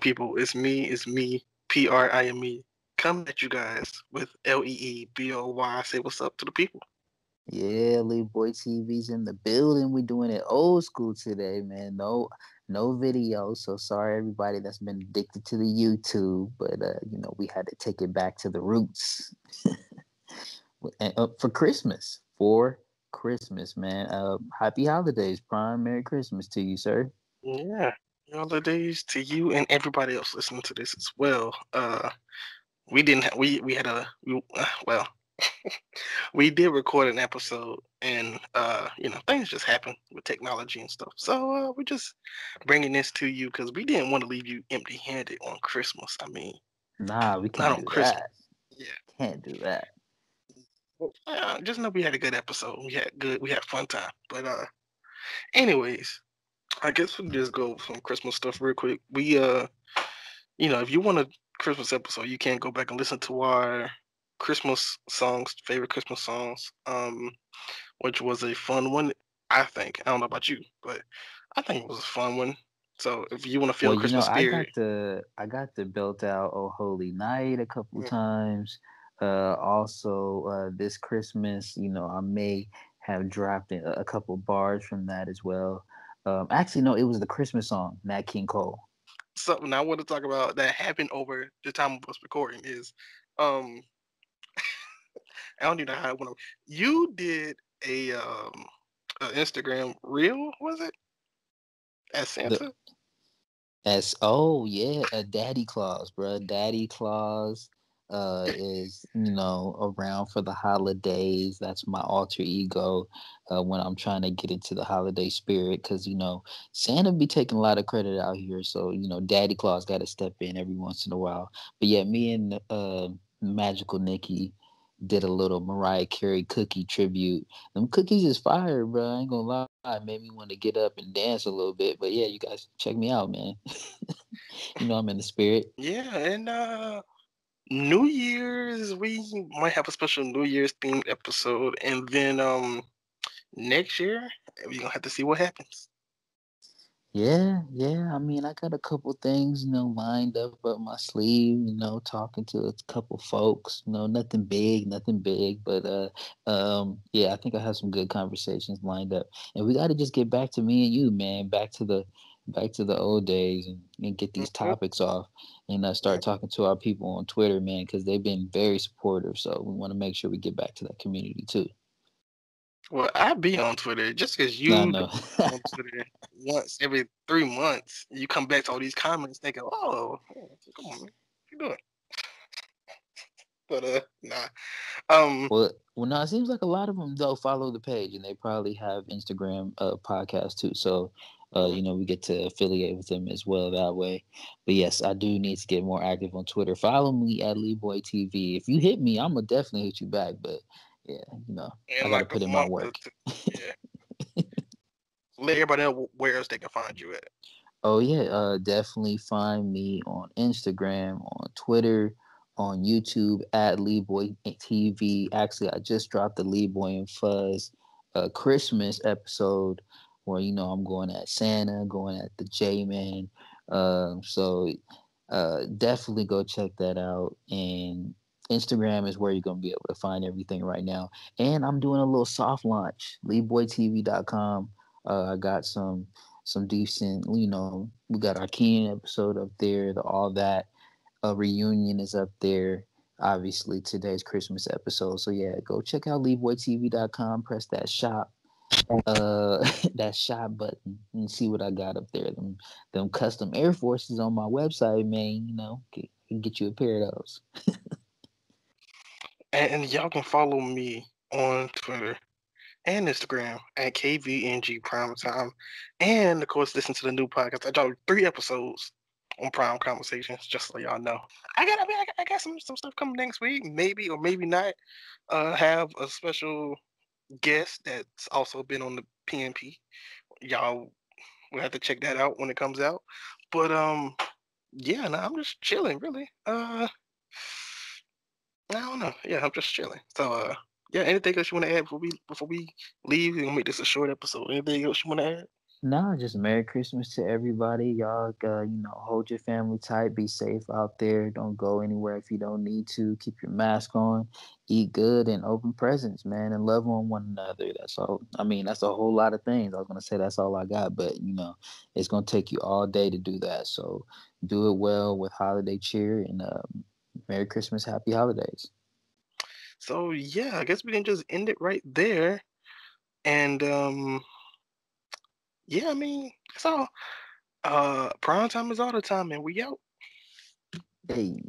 people? It's me. It's me. P R I M E. Come at you guys with L E E B O Y. Say what's up to the people. Yeah, Leeboy TV's in the building. We're doing it old school today, man. No, no video. So sorry everybody that's been addicted to the YouTube, but uh, you know we had to take it back to the roots. and uh, for Christmas, for Christmas, man. Uh, happy holidays, Prime. Merry Christmas to you, sir. Yeah, holidays to you and everybody else listening to this as well. Uh, we didn't. Ha- we we had a we, uh, well. we did record an episode and uh you know things just happen with technology and stuff so uh we're just bringing this to you because we didn't want to leave you empty handed on christmas i mean Nah, we can't not on do christmas that. yeah Can't do that. Uh, just know we had a good episode we had good we had fun time but uh anyways i guess we just go some christmas stuff real quick we uh you know if you want a christmas episode you can't go back and listen to our christmas songs favorite christmas songs um which was a fun one i think i don't know about you but i think it was a fun one so if you want to feel Well, the you know, christmas I got spirit the I got the built out Oh Holy Night a couple Yeah. times. Uh, also, uh, this Christmas, you know, I may have dropped a couple bars from that as well. Um, actually, no, it was the Christmas song, Nat King Cole. something i want to talk about that happened over the time of us recording is um i don't even know how i want to you did a um a instagram reel was it as santa As oh yeah, a Daddy Claus, bro. Daddy Claus uh is you know around for the holidays. That's my alter ego uh, when I'm trying to get into the holiday spirit. Cause you know Santa be taking a lot of credit out here, so you know Daddy Claus got to step in every once in a while. But yeah, me and uh Magical Nikki did a little Mariah Carey cookie tribute. Them cookies is fire, bro. I ain't gonna lie. It made me want to get up and dance a little bit. But yeah, you guys check me out, man. you know I'm in the spirit. yeah and uh new year's we might have a special new year's themed episode and then um next year we're gonna have to see what happens Yeah, yeah. I mean, I got a couple things, you know, lined up up my sleeve. You know, talking to a couple folks. You know, nothing big, nothing big, but uh, um, yeah, I think I have some good conversations lined up, and we got to just get back to me and you, man. Back to the, back to the old days, and, and get these Mhm. topics off, and uh, start talking to our people on Twitter, man, because they've been very supportive. So we want to make sure we get back to that community too. well i be on twitter just because you No, no. on Twitter once every three months. You come back to all these comments thinking, oh, come on, man. What you doing? But uh nah. Um Well, well, no, it seems like a lot of them though follow the page, and they probably have Instagram uh, podcast too. So, uh, you know, we get to affiliate with them as well that way. But yes, I do need to get more active on Twitter. Follow me at Leeboy TV. If you hit me, I'm gonna definitely hit you back. But yeah, you know, I gotta like put in my work. yeah. Let everybody know where else they can find you at. Oh yeah, uh, definitely find me on Instagram, on Twitter, on YouTube at Leeboy TV. Actually, I just dropped the Leeboy and Fuzz uh, Christmas episode where you know I'm going at Santa, going at the J Man. Um, so uh, definitely go check that out. And Instagram is where you're gonna be able to find everything right now. And I'm doing a little soft launch, LeeboyTV.com. Uh, I got some some decent, you know, we got our Keenan episode up there, the all that. A reunion is up there. Obviously, today's Christmas episode. So yeah, go check out leeboytv.com, press that shop, uh that shop button and see what I got up there. Them them custom Air Forces on my website, man, you know, get, get you a pair of those. And, and y'all can follow me on Twitter and Instagram at KVNG Primetime. And of course, listen to the new podcast. I dropped three episodes on Prime Conversations, just so y'all know. I got, I mean, I got, I got some, some stuff coming next week, maybe or maybe not. Uh, have a special guest that's also been on the PNP. Y'all will have to check that out when it comes out. But um, yeah, no, I'm just chilling, really. Uh, I don't know. Yeah, I'm just chilling. So uh, yeah, anything else you want to add before we before we leave? We're gonna make this a short episode. Anything else you want to add? Nah, just Merry Christmas to everybody. Y'all, uh, you know, hold your family tight. Be safe out there. Don't go anywhere if you don't need to. Keep your mask on. Eat good and open presents, man, and love on one another. That's all. I mean, that's a whole lot of things. I was gonna say that's all I got, but you know, it's gonna take you all day to do that. So do it well with holiday cheer and uh, Merry Christmas, Happy Holidays. So yeah, I guess we can just end it right there. And um yeah, I mean, that's all. Uh prime time is all the time and we out. Hey.